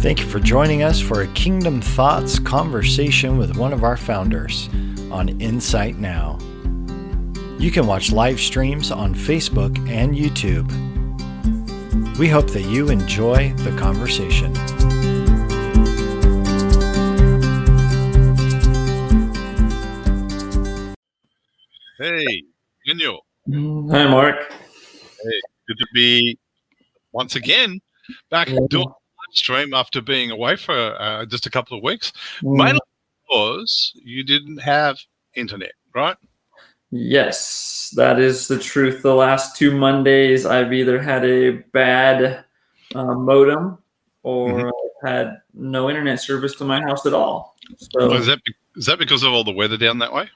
Thank you for joining us for a Kingdom Thoughts conversation with one of our founders on Insight Now. You can watch live streams on Facebook and YouTube. We hope that you enjoy the conversation. Hey, Daniel. Hi, Mark. Hey, good to be once again back Yeah. doing a stream after being away for uh, just a couple of weeks. Mm, Mainly because you didn't have internet, right? Yes, that is the truth. The last two Mondays, I've either had a bad uh, modem or Mhm. Had no internet service to my house at all. So, Is that be- is that because of all the weather down that way?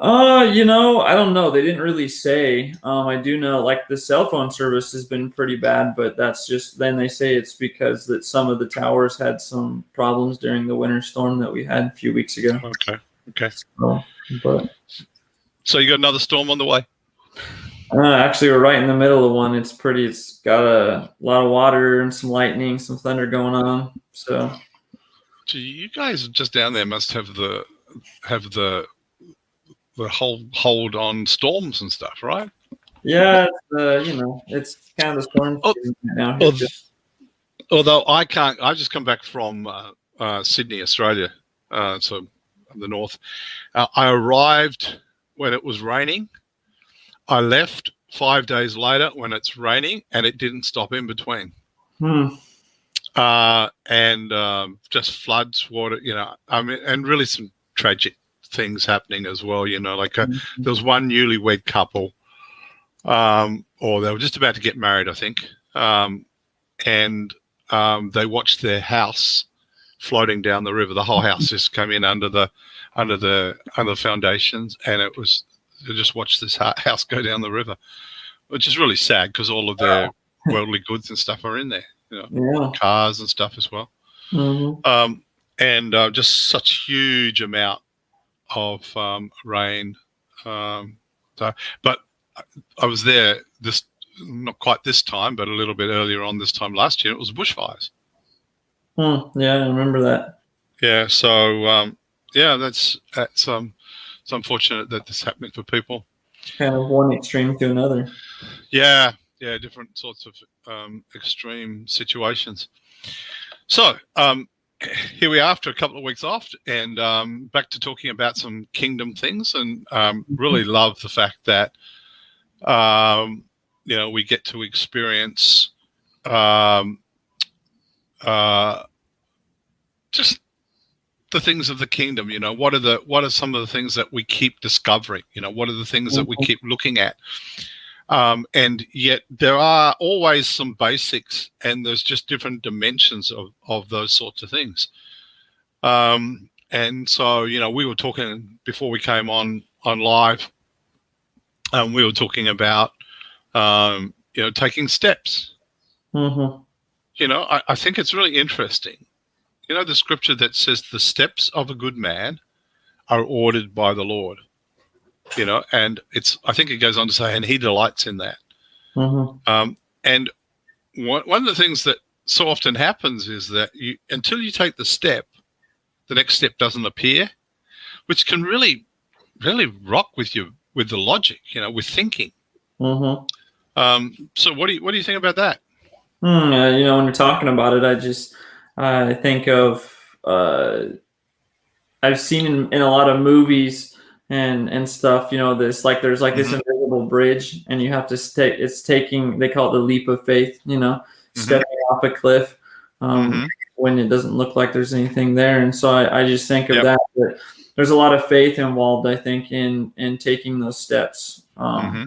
Uh, you know, I don't know. They didn't really say. Um, I do know, like the cell phone service has been pretty bad, but that's just then they say it's because that some of the towers had some problems during the winter storm that we had a few weeks ago. Okay, okay. So, but So you got another storm on the way. Uh, actually, we're right in the middle of one. It's pretty. It's got a lot of water and some lightning, some thunder going on. So Gee, you guys just down there must have the have the the whole hold on storms and stuff, right? yeah, uh, you know, it's kind of storm Oh, now. Well, although I can't, I just come back from uh, uh, Sydney, Australia, uh, so the north. Uh, I arrived when it was raining. I left five days later when it's raining, and it didn't stop in between. Hmm. Uh, and um, just floods, water, you know. I mean, and really some tragic things happening as well. You know, like uh, there was one newlywed couple, um, or they were just about to get married, I think, um, and um, they watched their house floating down the river. The whole house just came in under the under the under the foundations, and it was they just watched this house go down the river, which is really sad because all of their worldly goods and stuff are in there, you know, Yeah. cars and stuff as well Mhm. um, and uh, just such huge amount of um, rain. Um, so, but I- was there this not quite this time, but a little bit earlier on this time last year. It was bushfires. Hmm. Yeah, I remember that. Yeah, so um, yeah, that's that's um, it's unfortunate that this is happening for people. Kind of one extreme to another. Yeah, yeah, different sorts of um, extreme situations. So um, here we are after a couple of weeks off, and um, back to talking about some kingdom things, and um, really love the fact that um, you know we get to experience um, uh, just the things of the kingdom. You know, what are the what are some of the things that we keep discovering? You know, what are the things that we Mhm. keep looking at? Um, and yet there are always some basics and there's just different dimensions of, of those sorts of things. Um, and so you know we were talking before we came on on live and we were talking about um, you know taking steps. Hmm you know I, I think it's really interesting. You know the scripture that says the steps of a good man are ordered by the lord you know and it's i think it goes on to say and he delights in that. Hmm um, and one, one of the things that so often happens is that you until you take the step the next step doesn't appear which can really really rock with you with the logic you know with thinking. Hmm um, so what do you what do you think about that? Hmm, uh, you know, when you're talking about it, I just I think of uh, I've seen in, in a lot of movies and and stuff. You know, this like there's like this Mhm. invisible bridge, and you have to stay. It's taking they call it the leap of faith. You know, Mhm. stepping off a cliff um, Mhm. when it doesn't look like there's anything there. And so I, I just think of Yep. that. That there's a lot of faith involved. I think in in taking those steps um, Mhm.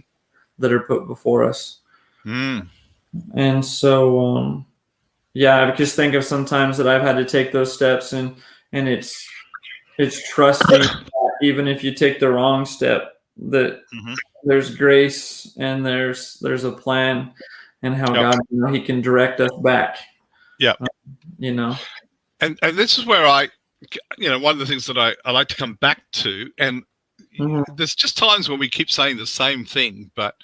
that are put before us. Mm. And so, um, yeah, I just think of sometimes that I've had to take those steps, and and it's it's trusting that even if you take the wrong step, that Mhm. there's grace and there's there's a plan, and how Yep. God you know He can direct us back. Yeah, Um, you know. and and this is where i you know one of the things that i, I like to come back to and Mhm. there's just times when we keep saying the same thing but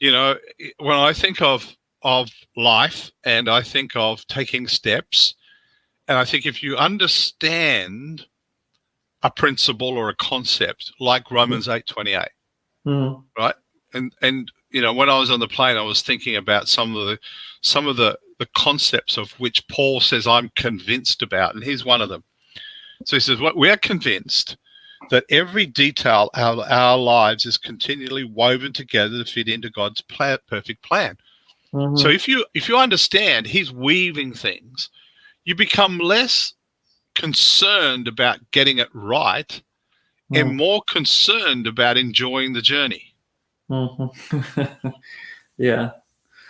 you know when i think of of life and I think of taking steps. And I think if you understand a principle or a concept like Romans 8 28, Mhm. right? And and you know, when I was on the plane, I was thinking about some of the some of the the concepts of which Paul says I'm convinced about, and here's one of them. So he says, "What we are convinced that every detail of our lives is continually woven together to fit into God's pla- perfect plan." Mhm. So if you if you understand He's weaving things, you become less concerned about getting it right and Mhm. more concerned about enjoying the journey. Mhm. yeah.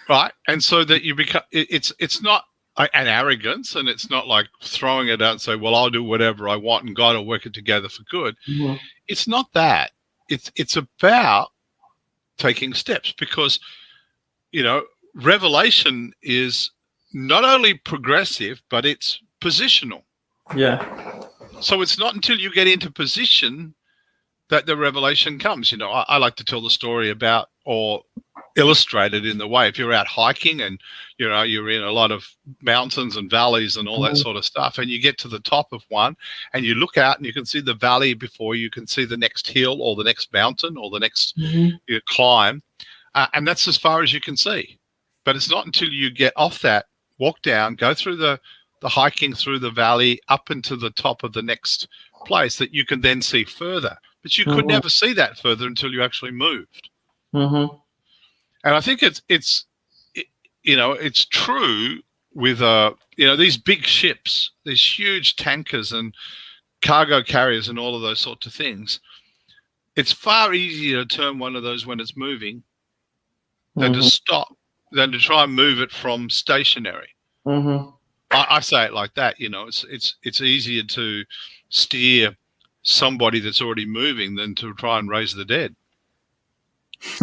right and so that you become it, it's it's not an arrogance and it's not like throwing it out and say well i'll do whatever i want and god will work it together for good Mhm. it's not that it's it's about taking steps because you know revelation is not only progressive but it's positional Yeah. so it's not until you get into position that the revelation comes. You know, I, I like to tell the story about or illustrate it in the way if you're out hiking and you know you're in a lot of mountains and valleys and all that Mhm. sort of stuff, and you get to the top of one and you look out and you can see the valley before you can see the next hill or the next mountain or the next Mhm. you climb, uh, and that's as far as you can see. But it's not until you get off that, walk down, go through the the hiking through the valley up into the top of the next place that you can then see further. But you could Mhm. never see that further until you actually moved. Mhm. And I think it's it's it, you know it's true with uh you know these big ships, these huge tankers and cargo carriers and all of those sorts of things. It's far easier to turn one of those when it's moving than to Mhm. stop than to try and move it from stationary. Mhm. I, I say it like that. You know, it's it's it's easier to steer somebody that's already moving than to try and raise the dead.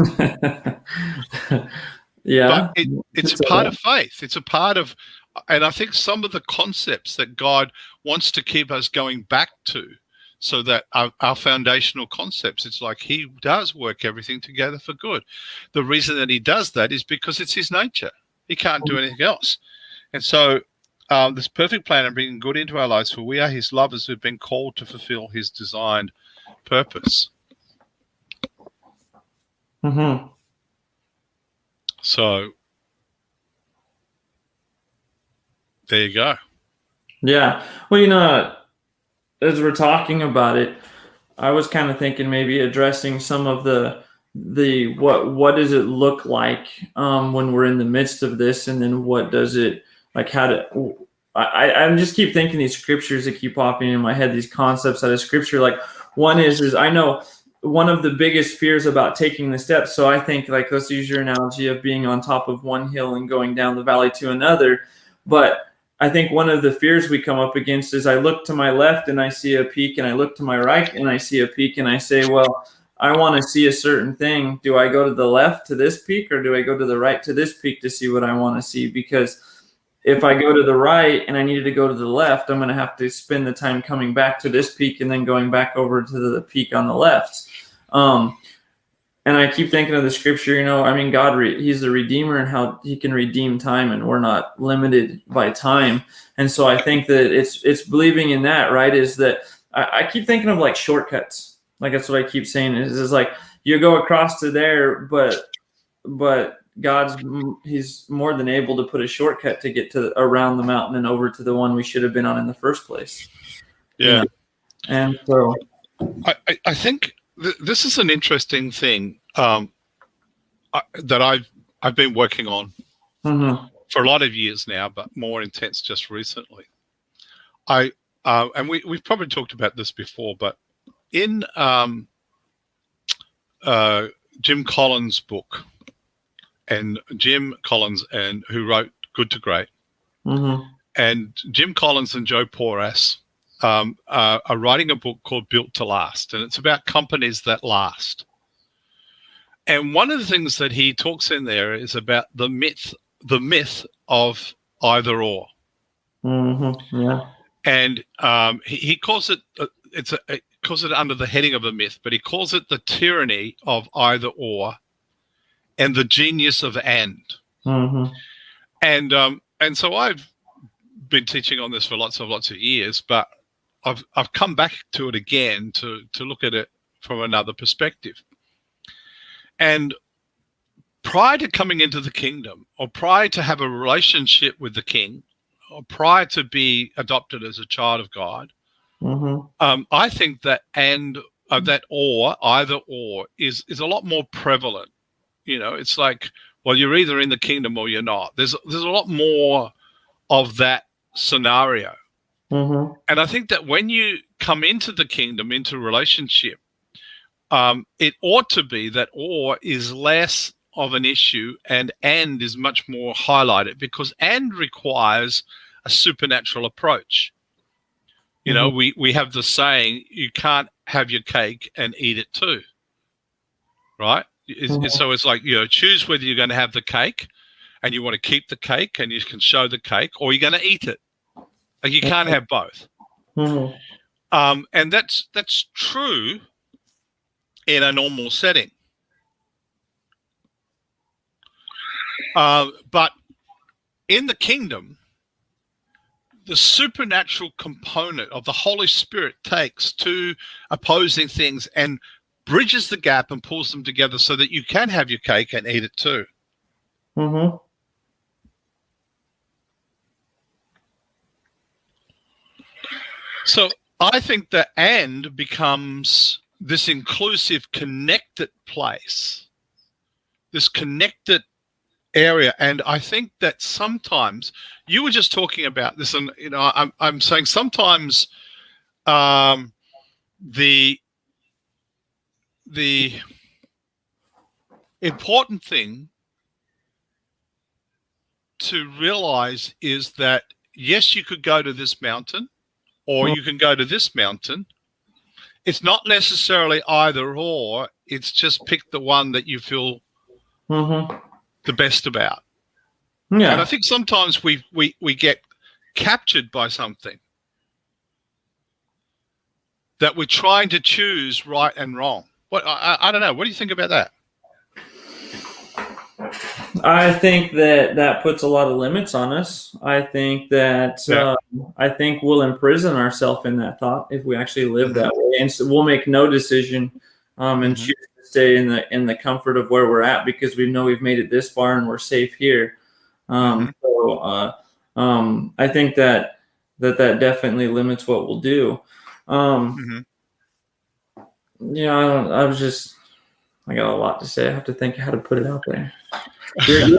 yeah. But it, it's a It's a- part of faith. It's a part of, and I think some of the concepts that God wants to keep us going back to, so that our, our foundational concepts, it's like He does work everything together for good. The reason that He does that is because it's His nature. He can't do oh. anything else, and so. Um, this perfect plan of bringing good into our lives, for we are His lovers who've been called to fulfill His designed purpose. Mhm. So, there you go. Yeah. Well, you know, as we're talking about it, I was kind of thinking maybe addressing some of the the what what does it look like um, when we're in the midst of this, and then what does it like? How to I I just keep thinking these scriptures that keep popping in my head, these concepts out of scripture. Like one is is I know one of the biggest fears about taking the steps. So I think like let's use your analogy of being on top of one hill and going down the valley to another, but I think one of the fears we come up against is I look to my left and I see a peak, and I look to my right and I see a peak, and I say, well, I want to see a certain thing. Do I go to the left to this peak, or do I go to the right to this peak to see what I want to see? Because if I go to the right and I needed to go to the left, I'm going to have to spend the time coming back to this peak and then going back over to the peak on the left. Um, and I keep thinking of the scripture, you know, I mean, God, re- He's the Redeemer and how He can redeem time, and we're not limited by time. And so I think that it's it's believing in that, right? Is that I, I keep thinking of like shortcuts, like that's what I keep saying. Is is like you go across to there, but but God's He's more than able to put a shortcut to get to around the mountain and over to the one we should have been on in the first place. Yeah. And so, I, I- think th- this is an interesting thing um, I, that I've I've been working on mhm, for a lot of years now, but more intense just recently. I uh, and we we've probably talked about this before, but in um, uh, Jim Collins' book, and Jim Collins and who wrote Good to Great, mhm, and Jim Collins and Joe Porras um, uh, are writing a book called Built to Last, and it's about companies that last. And one of the things that he talks in there is about the myth, the myth of either or, mhm, yeah, and um, he, he calls it uh, it's a, it calls it under the heading of a myth, but he calls it the tyranny of either or, and the genius of and. Mm-hmm. And um, and so I've been teaching on this for lots of lots of years, but I've I've come back to it again to to look at it from another perspective. And prior to coming into the kingdom, or prior to have a relationship with the king, or prior to be adopted as a child of God, Mm-hmm. um, I think that and uh, that or either or is is a lot more prevalent. You know, it's like well, you're either in the kingdom or you're not. There's there's a lot more of that scenario, Mm-hmm. and I think that when you come into the kingdom, into relationship, um, it ought to be that or is less of an issue and and is much more highlighted because and requires a supernatural approach. You know, we we have the saying, you can't have your cake and eat it too. Right? Mhm. it's- so it's like, you know, choose whether you're going to have the cake and you want to keep the cake and you can show the cake or you're going to eat it. Like you can't have both. Mm-hmm. Um, and that's that's true in a normal setting. Uh, but in the kingdom, the supernatural component of the Holy Spirit takes two opposing things and bridges the gap and pulls them together so that you can have your cake and eat it too. Mm-hmm. So I think the and becomes this inclusive, connected place, this connected area. And I think that sometimes you were just talking about this, and you know, I'm I'm saying sometimes um, the the important thing to realize is that yes, you could go to this mountain or you can go to this mountain. It's not necessarily either or, it's just pick the one that you feel Mm-hmm. the best about. Yeah. And I think sometimes we we we get captured by something that we're trying to choose right and wrong. What I, I- don't know. What do you think about that? I think that that puts a lot of limits on us. I think that Yeah. um, I think we'll imprison ourselves in that thought if we actually live Mm-hmm. that way, and so we'll make no decision um, and Mhm. choose to stay in the in the comfort of where we're at because we know we've made it this far and we're safe here. Um, Mhm. So uh, um, I think that that that definitely limits what we'll do. Um, Mhm. You know, I, don't, I was just I got a lot to say. I have to think how to put it out there. You're, you're,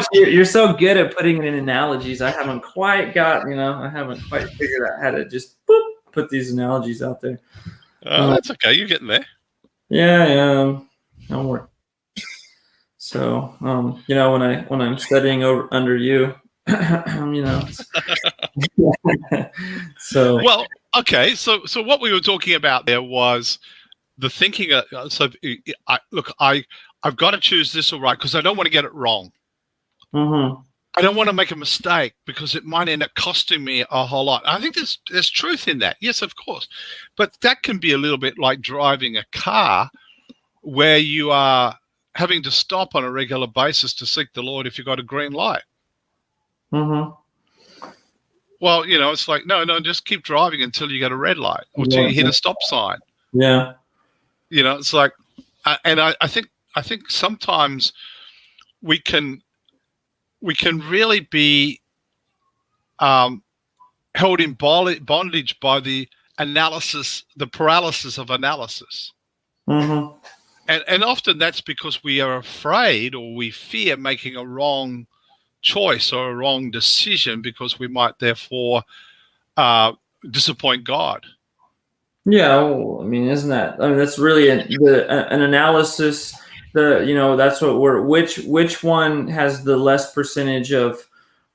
so you're- you're so good at putting it in analogies. I haven't quite got, you know, I haven't quite figured out how to just boop, put these analogies out there. Oh, that's okay. You're getting there. Yeah, yeah, don't worry. So, um, you know, when I when I'm studying over under you, you know, so Well, okay. So, so what we were talking about there was the thinking. Uh, so, I, look, I I've got to choose this all right because I don't want to get it wrong. mhm, I don't want to make a mistake because it might end up costing me a whole lot. I think there's there's truth in that. Yes, of course, but that can be a little bit like driving a car, where you are having to stop on a regular basis to seek the Lord if you've got a green light. mhm, Well, you know, it's like no, no, just keep driving until you get a red light or until you hit a stop sign. yeah, you know it's like and I, I think i think sometimes we can we can really be um held in bondage by the analysis the paralysis of analysis. Mhm, and and often that's because we are afraid or we fear making a wrong choice or a wrong decision because we might therefore uh disappoint god yeah. Well, I mean, isn't that? I mean, that's really an, the, an analysis. The you know that's what we're which which one has the less percentage of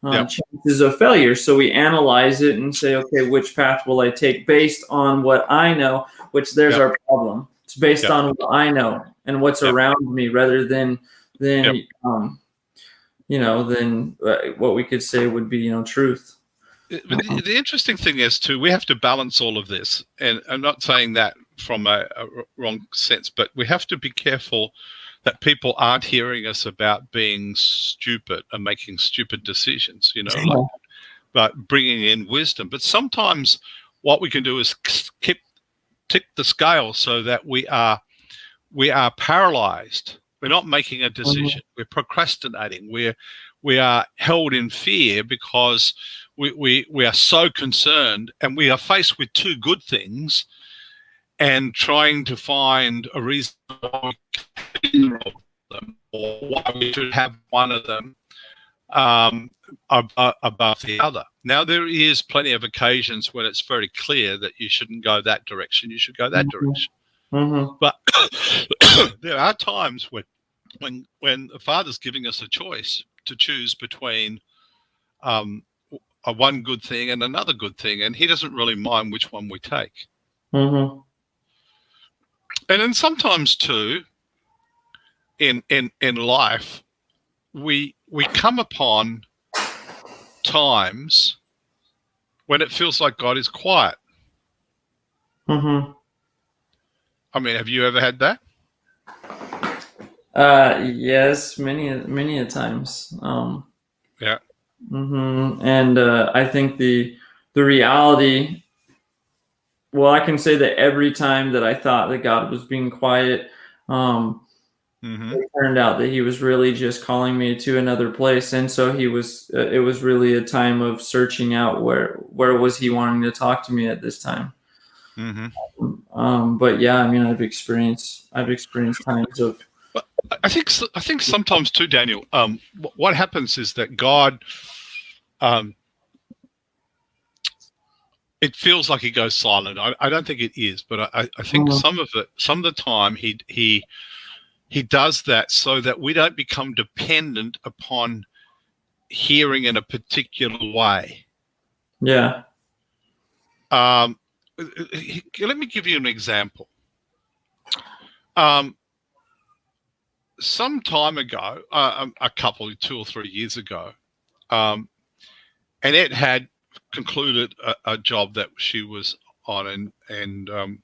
um, Yep. chances of failure. So we analyze it and say, okay, which path will I take based on what I know? Which there's Yep. our problem. It's based Yep. on what I know and what's around me, rather than than um, you know, than uh, what we could say would be you know truth. But the, the interesting thing is too, we have to balance all of this, and I'm not saying that from a, a wrong sense, but we have to be careful that people aren't hearing us about being stupid and making stupid decisions. You know, like, but bringing in wisdom. But sometimes what we can do is keep tick the scale so that we are we are paralyzed. We're not making a decision. Mm-hmm. We're procrastinating. We're we are held in fear because we, we, we are so concerned and we are faced with two good things and trying to find a reason why we them or why we should have one of them um, above, above the other. Now, there is plenty of occasions when it's very clear that you shouldn't go that direction, you should go that mm-hmm. direction. Mm-hmm. But there are times when, when, when the Father's giving us a choice to choose between um, a one good thing and another good thing, and he doesn't really mind which one we take. Mm-hmm. And then sometimes too, in in in life, we we come upon times when it feels like God is quiet. Mm-hmm. I mean, have you ever had that? Uh, yes, many many a times. Um, yeah. Mm-hmm. And uh, I think the the reality. Well, I can say that every time that I thought that God was being quiet, um, mm-hmm. it turned out that He was really just calling me to another place, and so He was. Uh, it was really a time of searching out where where was He wanting to talk to me at this time. Mm-hmm. Um, but yeah, I mean, I've experienced I've experienced times of I think I think sometimes too, Daniel. Um, what happens is that God, um, it feels like he goes silent. I, I don't think it is, but I, I think mm-hmm. some of it, some of the time, he he he does that so that we don't become dependent upon hearing in a particular way. Yeah. Um, let me give you an example. Um, some time ago, uh, um, a couple, two or three years ago, um, Annette had concluded a, a, job that she was on, and and um,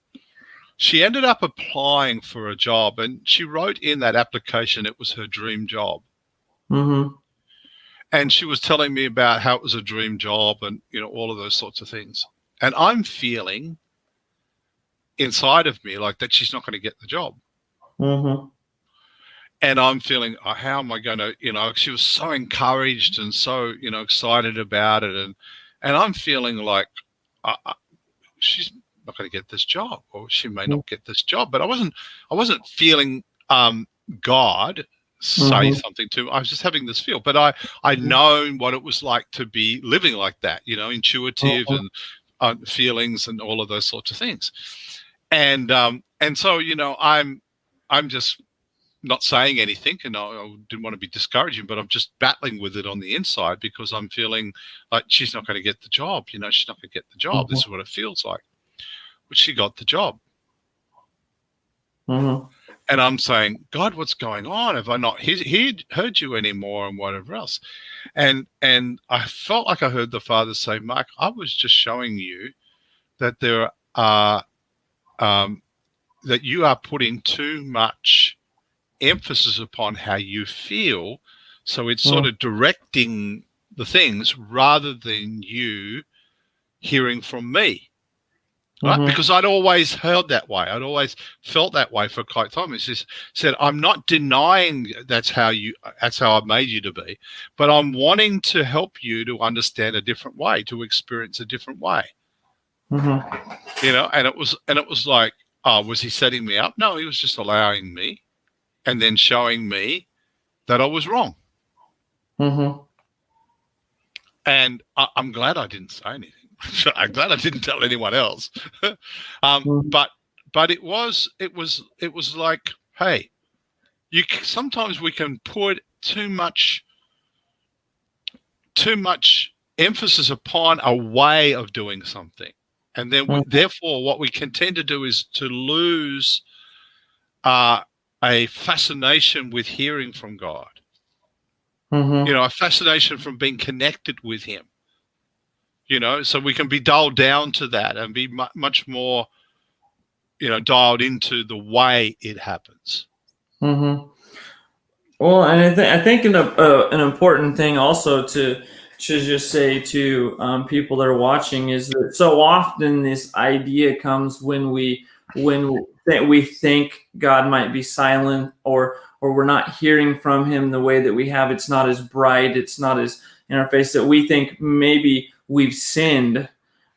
she ended up applying for a job, and she wrote in that application it was her dream job. Mm-hmm. And she was telling me about how it was a dream job, and you know all of those sorts of things. And I'm feeling inside of me like that she's not going to get the job. Mm-hmm and I'm feeling, oh, how am I going to, you know, she was so encouraged and so, you know, excited about it, and and I'm feeling like uh, she's not going to get this job, or she may not get this job. But I wasn't, I wasn't feeling um, God say mm-hmm. something to me. I was just having this feel, but I I mm-hmm. know what it was like to be living like that, you know, intuitive mm-hmm. and uh, feelings and all of those sorts of things, and um and so you know I'm I'm just not saying anything and I, I, didn't want to be discouraging, but I'm just battling with it on the inside because I'm feeling like she's not going to get the job. You know, she's not going to get the job. Mm-hmm. This is what it feels like. But she got the job. Mm-hmm. And I'm saying, God, what's going on? Have I not he- heard you anymore and whatever else? And and I felt like I heard the Father say, Mike, I was just showing you that there are um, that you are putting too much emphasis upon how you feel. So it's sort hmm. of directing the things rather than you hearing from me. Right? Mm-hmm. Because I'd always heard that way. I'd always felt that way for quite some time. He just said, I'm not denying that's how you that's how I made you to be, but I'm wanting to help you to understand a different way, to experience a different way. Mm-hmm. You know, and it was and it was like, oh, was he setting me up? No, he was just allowing me and then showing me that I was wrong. Mm-hmm. And I, am glad I didn't say anything. I'm glad I didn't tell anyone else. um, mm-hmm. But but it was it was it was like, hey, you sometimes we can put too much too much emphasis upon a way of doing something and then we, mm-hmm. therefore what we can tend to do is to lose uh, a fascination with hearing from God. Mm-hmm. You know, a fascination from being connected with Him. You know, so we can be dialed down to that and be mu- much more, you know, dialed into the way it happens. Mm-hmm. Well, and I, th- I think an, uh, an important thing also to to just say to um, people that are watching is that so often this idea comes when we when th- we think God might be silent or or we're not hearing from Him the way that we have. It's not as bright. It's not as in our face that we think maybe we've sinned,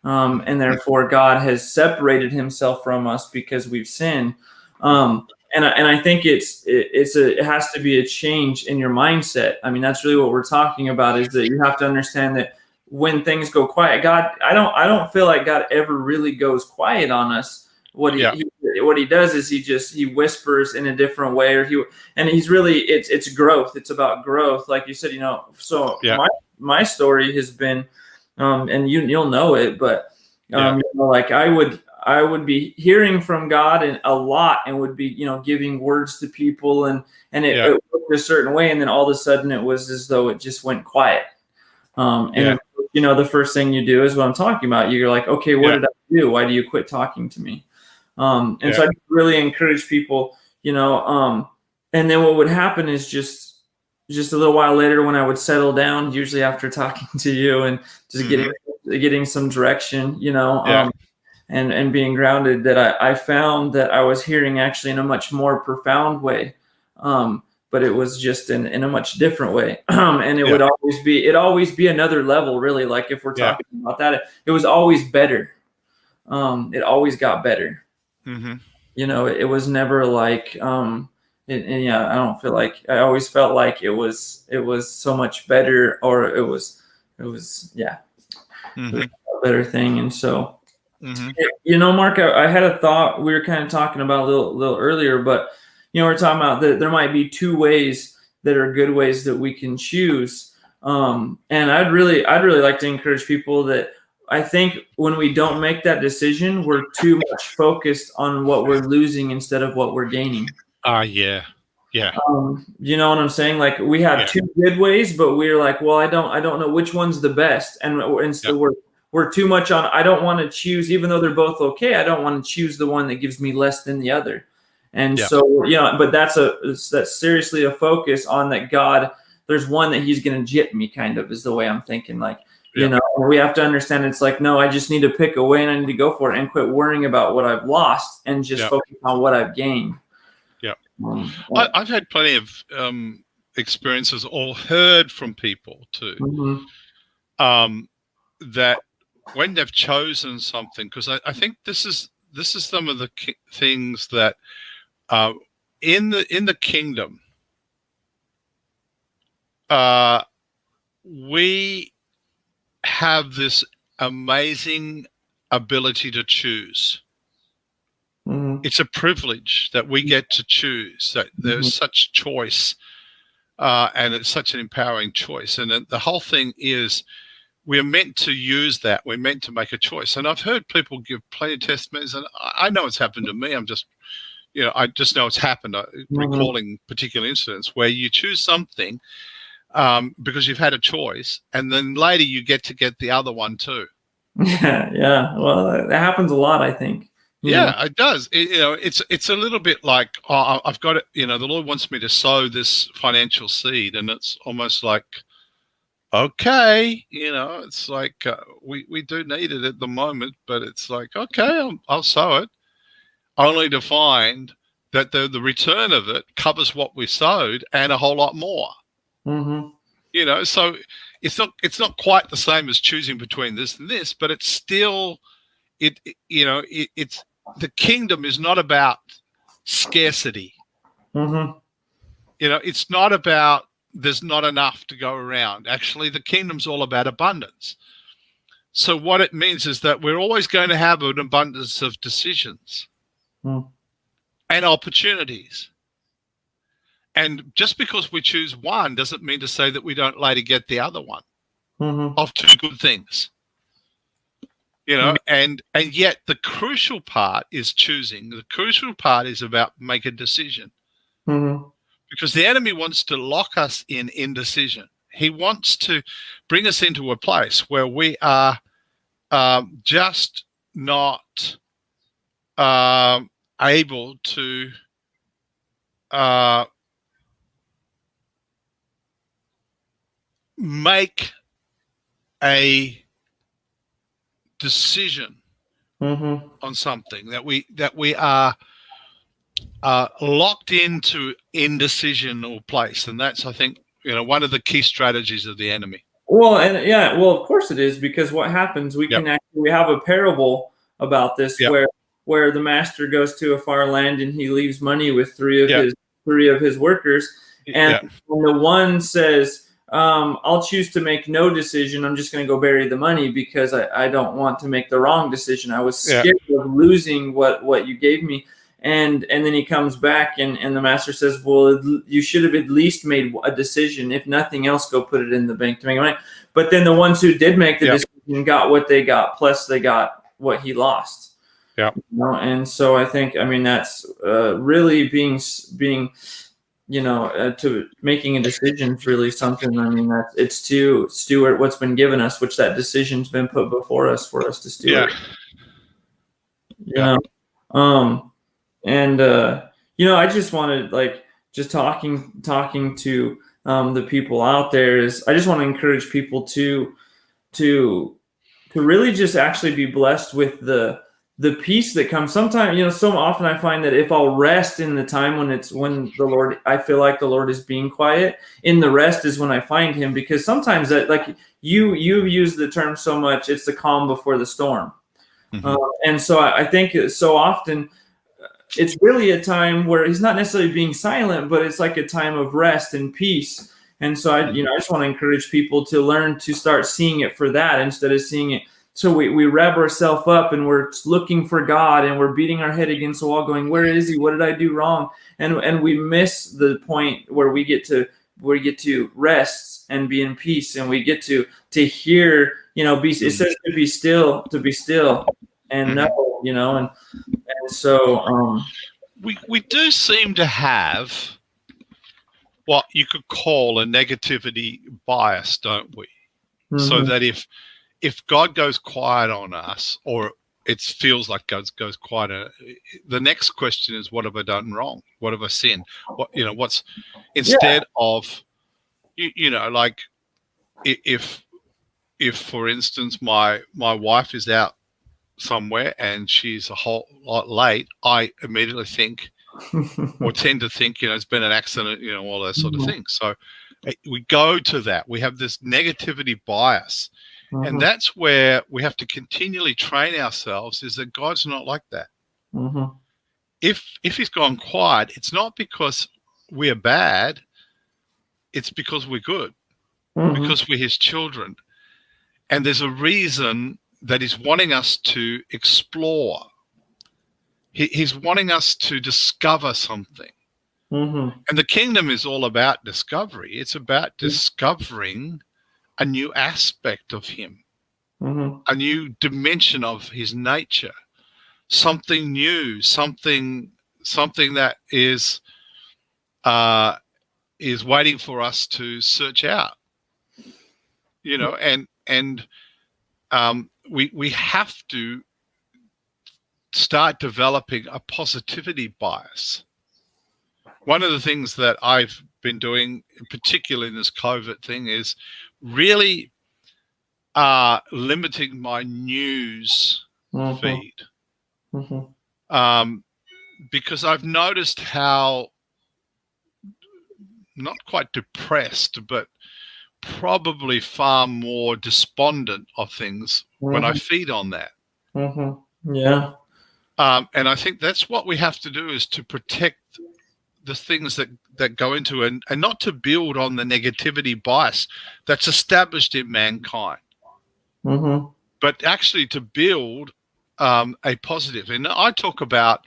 um, and therefore God has separated Himself from us because we've sinned. Um, and I, and I think it's it, it's a it has to be a change in your mindset. I mean, that's really what we're talking about is that you have to understand that when things go quiet, God, I don't I don't feel like God ever really goes quiet on us. What he, Yeah. he what he does is he just he whispers in a different way, or he and he's really it's it's growth. It's about growth, like you said. You know, so Yeah. my my story has been, um, and you you'll know it, but um, you know, like I would I would be hearing from God and a lot and would be, you know, giving words to people and and it, Yeah. it looked a certain way and then all of a sudden it was as though it just went quiet. Um and Yeah. you know the first thing you do is what I'm talking about. You're like, okay, what Yeah. did I do? Why do you quit talking to me? Um and so I really encourage people, you know, um and then what would happen is just just a little while later when I would settle down, usually after talking to you and just getting getting some direction, you know, Mm-hmm. Yeah. um, and and being grounded, that I, I found that I was hearing actually in a much more profound way, um, but it was just in, in a much different way, um, and it Yeah. would always be it always be another level, really. Like if we're Yeah. talking about that, it, it was always better. Um, it always got better hmm you know it, was never like um and, and yeah i don't feel like i always felt like it was it was so much better or it was it was yeah hmm a better thing. And so hmm you know mark i, I had a thought we were kind of talking about a little, little earlier but you know we're talking about that there might be two ways that are good ways that we can choose. Um and i'd really i'd really like to encourage people that I think when we don't make that decision, we're too much focused on what we're losing instead of what we're gaining. Ah, yeah, yeah, Um, you know what I'm saying? Like we have Yeah. two good ways, but we're like, well, I don't, I don't know which one's the best, and and so Yeah. we're we're too much on. I don't want to choose, even though they're both okay. I don't want to choose the one that gives me less than the other, and Yeah. so you know, but that's a that's seriously a focus on that God. There's one that He's going to jip me, kind of, is the way I'm thinking. Like you know, we have to understand it's like no, I just need to pick a way and I need to go for it and quit worrying about what I've lost and just Yeah. focus on what I've gained. Yeah. Um, I, I've had plenty of um, experiences, or heard from people too, mhm. um, that when they've chosen something, because I, I think this is this is some of the ki- things that uh, in the in the kingdom, uh, we have this amazing ability to choose. Mhm. it's a privilege that we get to choose that there's such choice uh, and it's such an empowering choice. And the whole thing is we're meant to use that. We're meant to make a choice. And i've heard people give plenty of testimonies and i I know it's happened to me. I'm just you know i just know it's happened. Uh, recalling particular incidents where you choose something um, because you've had a choice and then later you get to get the other one too Yeah, yeah. Well, that that happens a lot, I think. You know? Yeah, it does. It, you know, it's it's a little bit like oh, I- I've got it. You know, the Lord wants me to sow this financial seed, and it's almost like, okay, you know, it's like uh, we we do need it at the moment, but it's like okay, I'll, I'll sow it, only to find that the the return of it covers what we sowed and a whole lot more. Mhm. You know, so it's not it's not quite the same as choosing between this and this, but it's still it, it- you know it, it's the kingdom is not about scarcity Mhm. you know it's not about there's not enough to go around actually the kingdom's all about abundance so what it means is that we're always going to have an abundance of decisions Hmm. and opportunities and just because we choose one doesn't mean to say that we don't later get the other one Mhm. of two good things. You know and and yet the crucial part is choosing. The crucial part is about make a decision. Mhm. because the enemy wants to lock us in indecision. He wants to bring us into a place where we are um, just not um, able to uh, make a decision Mm-hmm. on something that we that we are uh, locked into indecision or place, and that's I think you know one of the key strategies of the enemy. Well, and yeah, well, of course it is because what happens? We Yep. can actually we have a parable about this Yep. where where the master goes to a far land and he leaves money with three of Yep. his three of his workers, and when the one says, um, "I'll choose to make no decision. I'm just going to go bury the money because I, I don't want to make the wrong decision. I was Yeah. scared of losing what what you gave me." And and then he comes back and, and the master says, "Well, you should have at least made a decision. If nothing else, go put it in the bank to make money." But then the ones who did make the Yeah. decision got what they got, plus they got what he lost. Yeah. You know, and so I think I mean that's uh, really being being you know uh, to making a decision is really something. I mean that it's to steward what's been given us, which that decision's been put before us for us to steward. yeah. You know, um, and uh, you know I just wanted like just talking talking to um, the people out there is I just want to encourage people to to to really just actually be blessed with the the peace that comes. Sometimes you know so often i find that if i'll rest in the time when it's when the lord i feel like the lord is being quiet in the rest is when i find him. Because sometimes that like you you've used the term so much it's the calm before the storm. Mhm. uh, and so I, I think so often uh, it's really a time where he's not necessarily being silent but it's like a time of rest and peace. And so i you know i just want to encourage people to learn to start seeing it for that instead of seeing it so we, we rev ourselves up and we're looking for God and we're beating our head against the wall, going, Where is he? What did I do wrong? And and we miss the point where we get to where we get to rest and be in peace and we get to to hear, you know, be it says to be still, to be still and know, you know, and and so um we we do seem to have what you could call a negativity bias, don't we? So mhm, that if if God goes quiet on us, or it feels like God goes quiet, uh, the next question is, what have I done wrong? What have I sinned? What you know? What's instead of you, you know like if if for instance my my wife is out somewhere and she's a whole lot late, I immediately think or tend to think, you know, it's been an accident, you know, all those sort of Mhm. things. So eh, we go to that. We have this negativity bias. Mhm, And that's where we have to continually train ourselves is that God's not like that. mhm, If if he's gone quiet, it's not because we're bad, it's because we're good, mhm, because we're his children. And there's a reason that he's wanting us to explore. He, he's wanting us to discover something. mhm, And the kingdom is all about discovery. It's about discovering a new aspect of him, mhm, a new dimension of his nature, something new, something something that is uh, is waiting for us to search out. You know, and and um, we we have to start developing a positivity bias one of the things that I've been doing, particularly in this COVID thing, is really uh, limiting my news mhm, feed. Mhm, um, because I've noticed how not quite depressed, but probably far more despondent of things when I mhm, feed on that. mhm. yeah. Um, and I think that's what we have to do is to protect the things that, that go into it and, and not to build on the negativity bias that's established in mankind, mhm, but actually to build um, a positive. And I talk about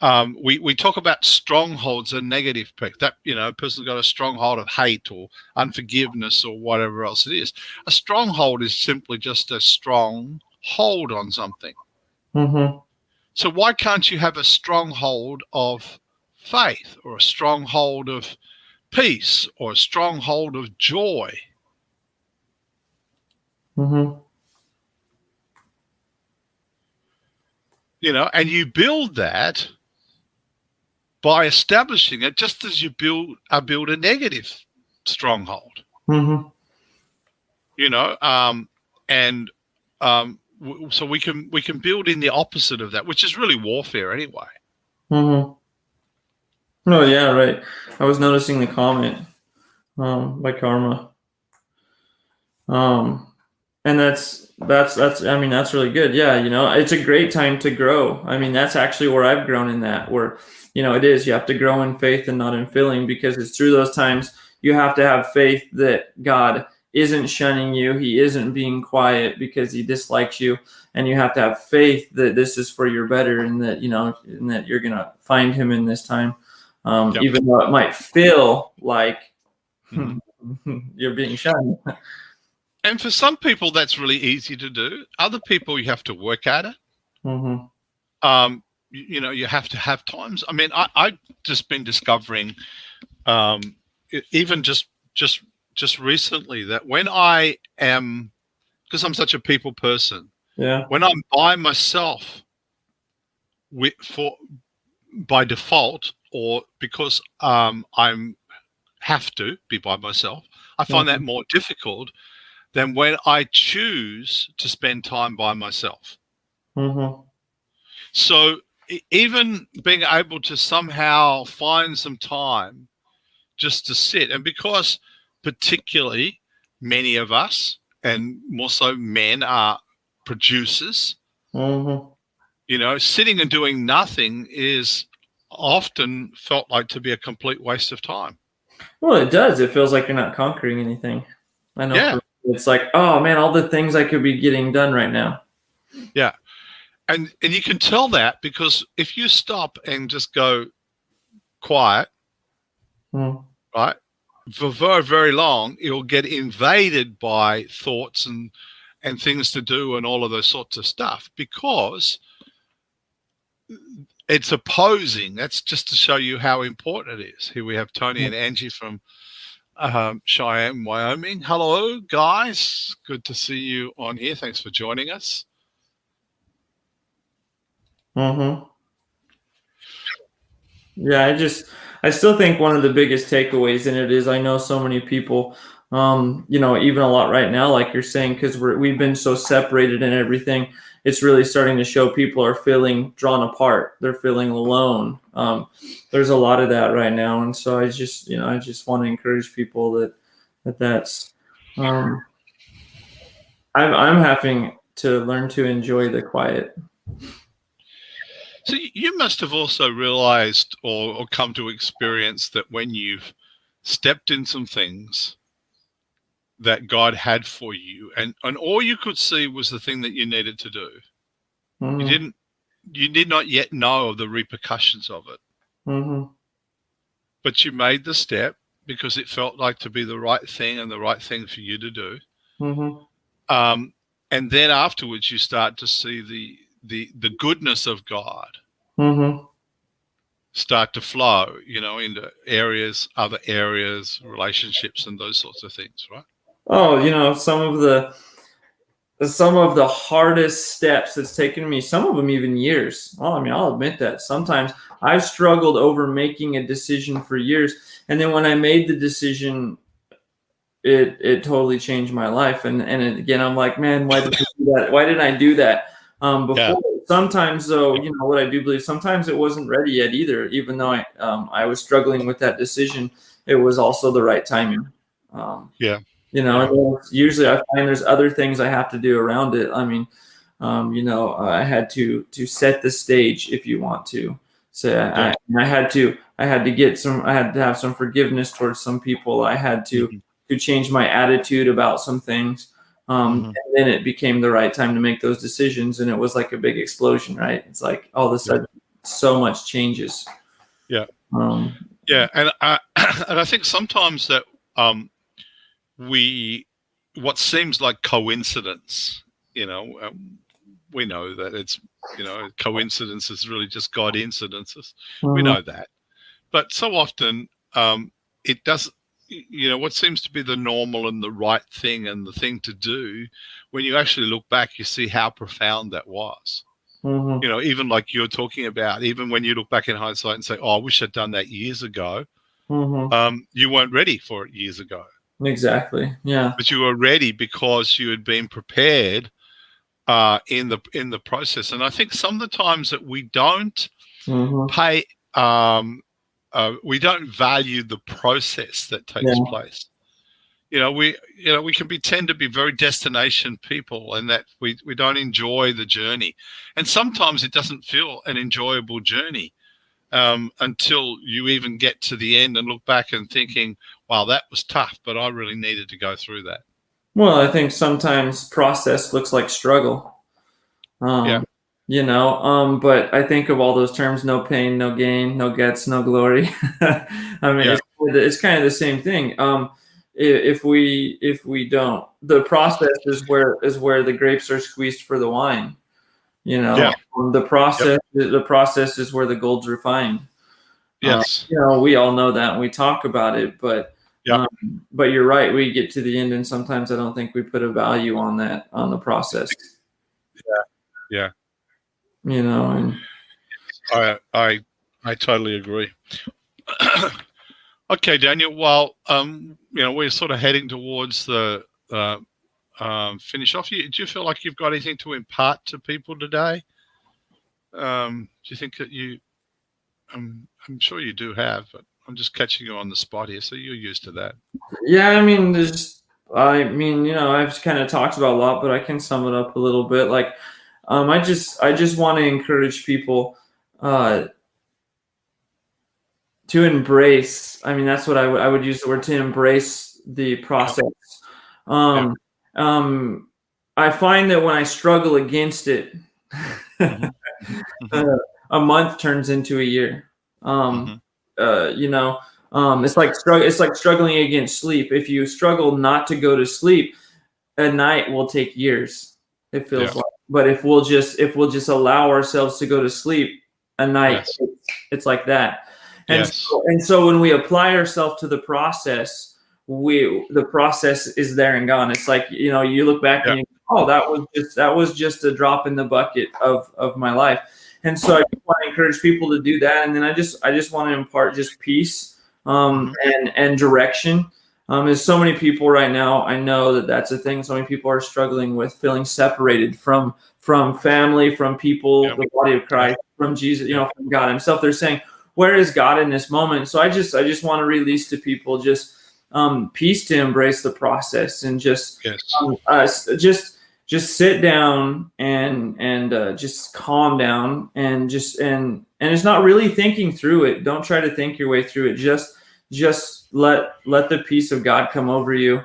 um, we, we talk about strongholds and negative pick that you know a person's got a stronghold of hate or unforgiveness or whatever else it is. A stronghold is simply just a strong hold on something. mhm, So why can't you have a stronghold of faith or a stronghold of peace or a stronghold of joy? mhm, You know, and you build that by establishing it just as you build uh, build a negative stronghold. mhm. you know, um, and um, w- so we can we can build in the opposite of that, which is really warfare anyway. Mm-hmm. Oh yeah, right. I was noticing the comment um, by Karma. Um, and that's that's that's I mean that's really good. Yeah, you know, it's a great time to grow. I mean, that's actually where I've grown in that. Where you know it is you have to grow in faith and not in feeling because it's through those times you have to have faith that God isn't shunning you. He isn't being quiet because he dislikes you. And you have to have faith that this is for your better and that, you know, and that you're going to find him in this time. Um, Yep. Even though it might feel like Mhm. you're being shunned. And for some people, that's really easy to do. Other people, you have to work at it. Mhm. um, you, you know, you have to have times. I mean, I, I've just been discovering, um, even just just just recently, that when I am, because I'm such a people person, Yeah. when I'm by myself, with for by default or because um, I'm have to be by myself, I find that more difficult than when I choose to spend time by myself. hmm So even being able to somehow find some time just to sit, and because particularly many of us, and more so men, are producers, hmm you know, sitting and doing nothing is often felt like to be a complete waste of time. Well, it does. It feels like you're not conquering anything. I know. Yeah. It's like, oh man, all the things I could be getting done right now. Yeah. And and you can tell that because if you stop and just go quiet, Mm. right? For very, very long, you'll get invaded by thoughts and and things to do and all of those sorts of stuff because it's opposing. That's just to show you how important it is. Here we have Tony and Angie from um, Cheyenne, Wyoming. Hello, guys. Good to see you on here. Thanks for joining us. Mm-hmm. Yeah, I just I still think one of the biggest takeaways in it is I know so many people, um, you know, even a lot right now, like you're saying, because we've been so separated and everything. It's really starting to show people are feeling drawn apart. They're feeling alone. Um, there's a lot of that right now, and so I just you know I just want to encourage people that that that's. Um, I'm I'm having to learn to enjoy the quiet. So you must have also realized or, or come to experience that when you've stepped in some things that God had for you, and, and all you could see was the thing that you needed to do. You Mhm. didn't you did not yet know of the repercussions of it. Mhm. But you made the step because it felt like to be the right thing and the right thing for you to do. Mhm. Um, and then afterwards you start to see the the the goodness of God Mhm. start to flow, you know, into areas, other areas, relationships, and those sorts of things, right? Oh, you know, some of the some of the hardest steps that's taken me, some of them even years. Oh, I mean, I'll admit that. Sometimes I've struggled over making a decision for years. And then when I made the decision, it it totally changed my life. And and again, I'm like, man, why did I do that? Why didn't I do that? Um, before Yeah. sometimes though, you know what I do believe. Sometimes it wasn't ready yet either. Even though I um, I was struggling with that decision, it was also the right timing. Um, Yeah. You know, usually I find there's other things I have to do around it. I mean, um, you know, I had to to set the stage if you want to. So I, I, had to I had to get some I had to have some forgiveness towards some people. I had to Mhm. to change my attitude about some things. Um, Mhm. And then it became the right time to make those decisions, and it was like a big explosion, right? It's like all of a sudden, so much changes. Yeah. Um, Yeah, and I and I think sometimes that um, we what seems like coincidence, you know, um, we know that it's you know coincidence is really just God incidences. We mhm. know that, but so often um, it doesn't. You know what seems to be the normal and the right thing and the thing to do. When you actually look back, you see how profound that was. Mhm. You know, even like you're talking about, even when you look back in hindsight and say, "Oh, I wish I'd done that years ago." Mhm. um, you weren't ready for it years ago. Exactly. Yeah. But you were ready because you had been prepared uh, in the in the process. And I think some of the times that we don't Mhm. pay, um, uh, we don't value the process that takes Yeah. place. You know, we you know we can be tend to be very destination people, and that we we don't enjoy the journey. And sometimes it doesn't feel an enjoyable journey um, until you even get to the end and look back and thinking, "Wow, that was tough," but I really needed to go through that. Well, I think sometimes process looks like struggle. Um, Yeah. You know, um, but I think of all those terms: no pain, no gain, no gets, no glory. I mean, Yeah. it's, it's kind of the same thing. Um, if we if we don't, the process is where is where the grapes are squeezed for the wine. You know, Yeah. Um, the process the process is where the gold's refined. Yes. you know, we all know that and we talk about it, but Yeah. um, but you're right. We get to the end, and sometimes I don't think we put a value on that on the process. Yeah. Yeah. You know, and I I I totally agree. okay, Daniel. Well, um, you know, we're sort of heading towards the uh, um, finish off. You, do you feel like you've got anything to impart to people today? Um, do you think that you? I'm I'm sure you do have, but I'm just catching you on the spot here, so you're used to that. yeah, I mean, there's, I mean, you know, I've kind of talked about a lot, but I can sum it up a little bit. Like, um, I just, I just want to encourage people, uh, to embrace. I mean, that's what I would, I would use the word to embrace the process. Um, um, I find that when I struggle against it, uh, a month turns into a year. Um, uh, you know, um, it's like. It's like struggling against sleep. If you struggle not to go to sleep, a night will take years. It feels Yeah. like. But if we'll just if we'll just allow ourselves to go to sleep, a night Yes. it's, like that. And Yes. so, and so when we apply ourselves to the process, we the process is there and gone. It's like you know you look back and you, oh that was just that was just a drop in the bucket of of my life. And so I want to encourage people to do that. And then I just I just want to impart just peace um, and and direction. Um, there's so many people right now. I know that that's a thing. So many people are struggling with feeling separated from from family, from people, Yep. the body of Christ, from Jesus, you know, from God Himself. They're saying, "Where is God in this moment?" So I just I just want to release to people just um, peace to embrace the process and just Yes. um, uh, just just sit down and and uh, just calm down and just and and it's not really thinking through it don't try to think your way through it just just let let the peace of god come over you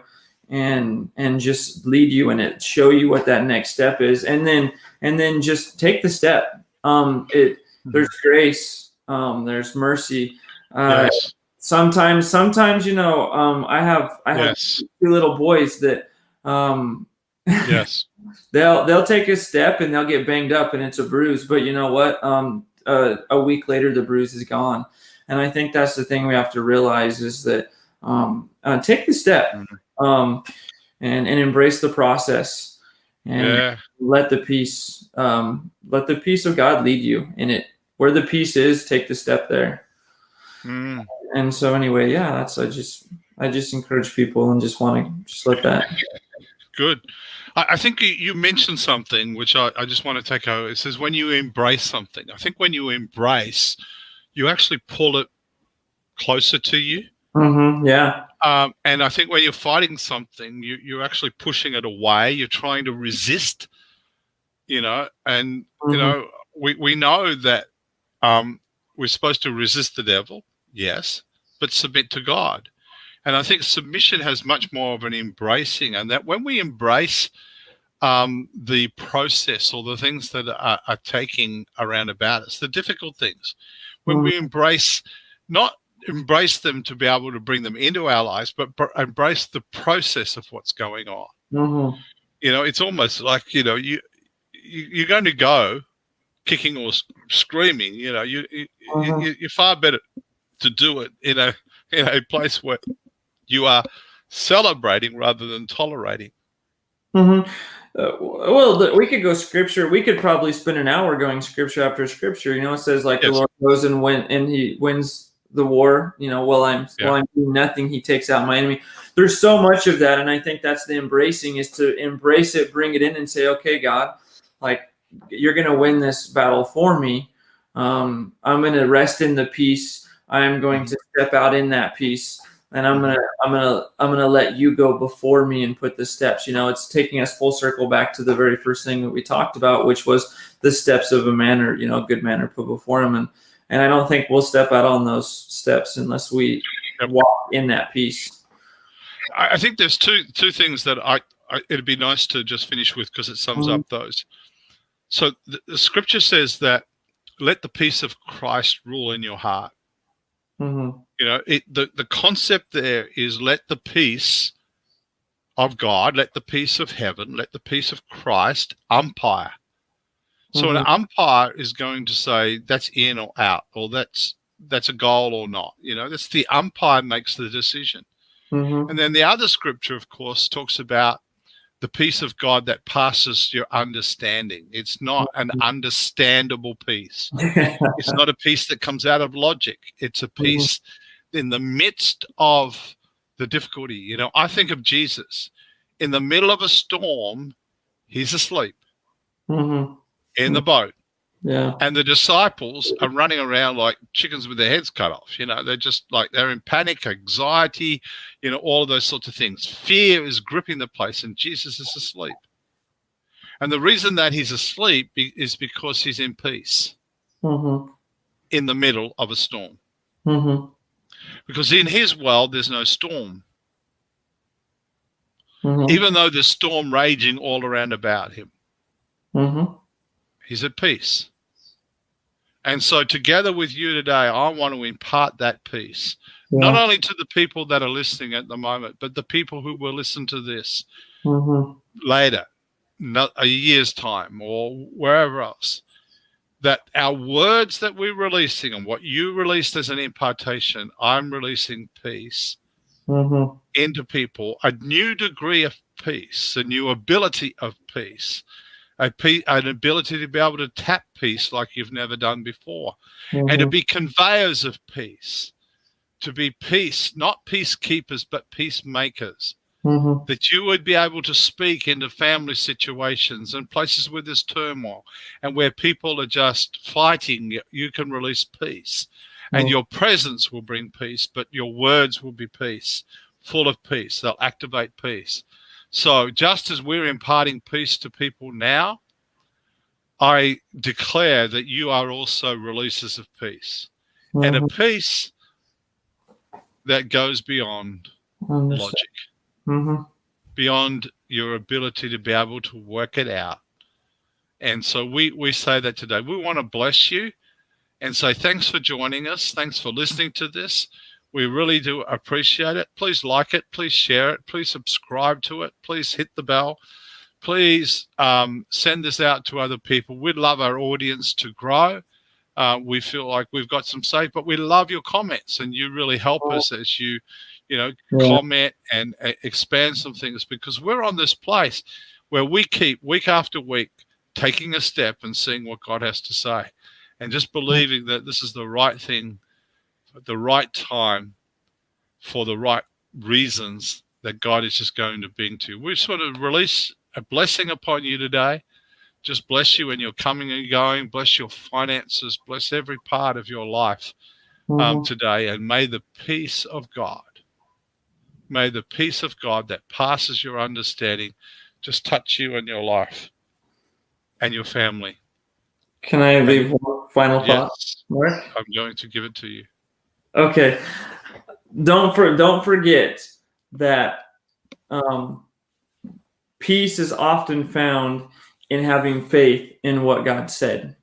and and just lead you in it show you what that next step is and then and then just take the step um it there's grace um there's mercy uh Yes. sometimes sometimes you know um i have i have Yes. two little boys that um Yes. they'll they'll take a step and they'll get banged up and it's a bruise but you know what um uh, a week later the bruise is gone and i think that's the thing we have to realize is that um uh, take the step um and and embrace the process and Yeah. let the peace um let the peace of god lead you in it where the peace is take the step there Mm. and so anyway yeah that's i just i just encourage people and just want to just let that Good. I, I think you, mentioned something which I, I just want to take over. It says when you embrace something. I think when you embrace, you actually pull it closer to you. hmm yeah Um, and I think when you're fighting something, you, you're actually pushing it away. You're trying to resist, you know, and, Mhm. you know, we, we know that um, we're supposed to resist the devil, yes, but submit to God. And I think submission has much more of an embracing, and that when we embrace um, the process or the things that are, are taking around about us, the difficult things, when we embrace, not embrace them to be able to bring them into our lives, but br- embrace the process of what's going on. hmm You know, it's almost like you know you, you you're going to go kicking or s- screaming. You know, you, you, Mhm. you you're far better to do it in a in a place where you are celebrating rather than tolerating. hmm Uh, well, the, we could go scripture. We could probably spend an hour going scripture after scripture. You know, it says like the Lord goes and win, and He wins the war. You know, while I'm Yeah. while I'm doing nothing, He takes out my enemy. there's so much of that, and I think that's the embracing is to embrace it, bring it in, and say, okay, God, like you're going to win this battle for me. Um, I'm going to rest in the peace. I'm going to step out in that peace and I'm gonna I'm gonna I'm gonna let you go before me and put the steps. You know, it's taking us full circle back to the very first thing that we talked about, which was the steps of a manner, you know, good manner put before him. And and I don't think we'll step out on those steps unless we walk in that peace. I think there's two two things that I, I it'd be nice to just finish with because it sums mm-hmm. up those. So the, the scripture says that let the peace of Christ rule in your heart. Mm-hmm. You know, it, the, the concept there is let the peace of God, let the peace of heaven, let the peace of Christ umpire. So mm-hmm. an umpire is going to say that's in or out, or that's that's a goal or not. You know, that's the umpire makes the decision. Mm-hmm. And then the other scripture, of course, talks about the peace of God that passes your understanding. It's not an mm-hmm. understandable peace. it's not a peace that comes out of logic. It's a mm-hmm. peace mm-hmm. in the midst of the difficulty. You know, I think of Jesus in the middle of a storm, he's asleep mm-hmm. in the boat. Yeah. And the disciples are running around like chickens with their heads cut off. You know, they're just like they're in panic, anxiety, you know, all of those sorts of things. Fear is gripping the place, and Jesus is asleep. And the reason that he's asleep is because he's in peace mm-hmm. in the middle of a storm. Mm-hmm. Because in his world, there's no storm. Mm-hmm. Even though there's storm raging all around about him. Mm-hmm. He's at peace. And so, together with you today, I want to impart that peace, yeah. not only to the people that are listening at the moment, but the people who will listen to this mm-hmm. later, not a year's time or wherever else. That our words that we're releasing and what you released as an impartation, I'm releasing peace mm-hmm. into people, a new degree of peace, a new ability of peace a an ability to be able to tap peace like you've never done before, mm-hmm. and to be conveyors of peace, to be peace, not peacekeepers, but peacemakers. Mm-hmm. That you would be able to speak into family situations and places where there's turmoil and where people are just fighting, you can release peace. And mm-hmm. your presence will bring peace, but your words will be peace, full of peace. They'll activate peace. So, just as we're imparting peace to people now, I declare that you are also releases of peace mm-hmm. and a mm-hmm. peace that goes beyond logic, mm-hmm. beyond your ability to be able to work it out. And so we, we say that today. We want to bless you and say thanks for joining us. Thanks for listening to this. We really do appreciate it. Please like it. Please share it. Please subscribe to it. Please hit the bell. Please um, send this out to other people. We'd love our audience to grow. Uh, we feel like we've got some safe, but we love your comments, and you really help us as you, you know, yeah. comment and uh, expand some things because we're on this place where we keep week after week taking a step and seeing what God has to say, and just believing that this is the right thing at the right time for the right reasons that God is just going to bring to you. We sort of release a blessing upon you today. Just bless you when you're coming and going. Bless your finances. Bless every part of your life um, mm-hmm. today. And may the peace of God, may the peace of God that passes your understanding just touch you and your life and your family. Can I leave one final thought? Yes, I'm going to give it to you. Okay. Don't for don't forget that um, peace is often found in having faith in what God said.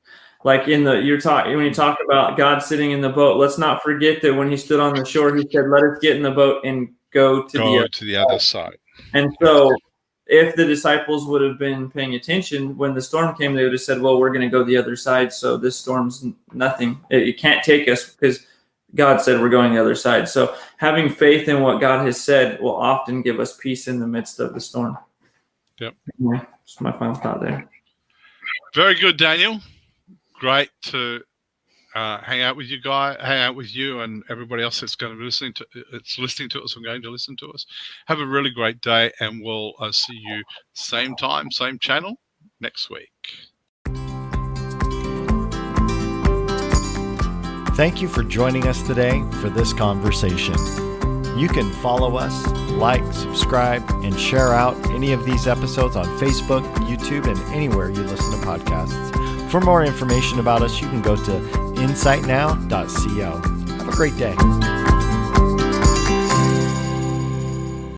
Like in the you're talking when you talk about God sitting in the boat, let's not forget that when he stood on the shore, he said, "Let us get in the boat and go to go the to the other side." And so, if the disciples would have been paying attention when the storm came, they would have said, "Well, we're going to go the other side, so this storm's nothing. It, it can't take us because God said we're going the other side. So having faith in what God has said will often give us peace in the midst of the storm. Yep. Anyway, that's my final thought there. Very good, Daniel. Great to uh, hang out with you guy, hang out with you and everybody else that's going to be listening to it's listening to us or going to listen to us. Have a really great day, and we'll uh, see you same time, same channel next week. Thank you for joining us today for this conversation. You can follow us, like, subscribe, and share out any of these episodes on Facebook, YouTube, and anywhere you listen to podcasts. For more information about us, you can go to insightnow.co. Have a great day.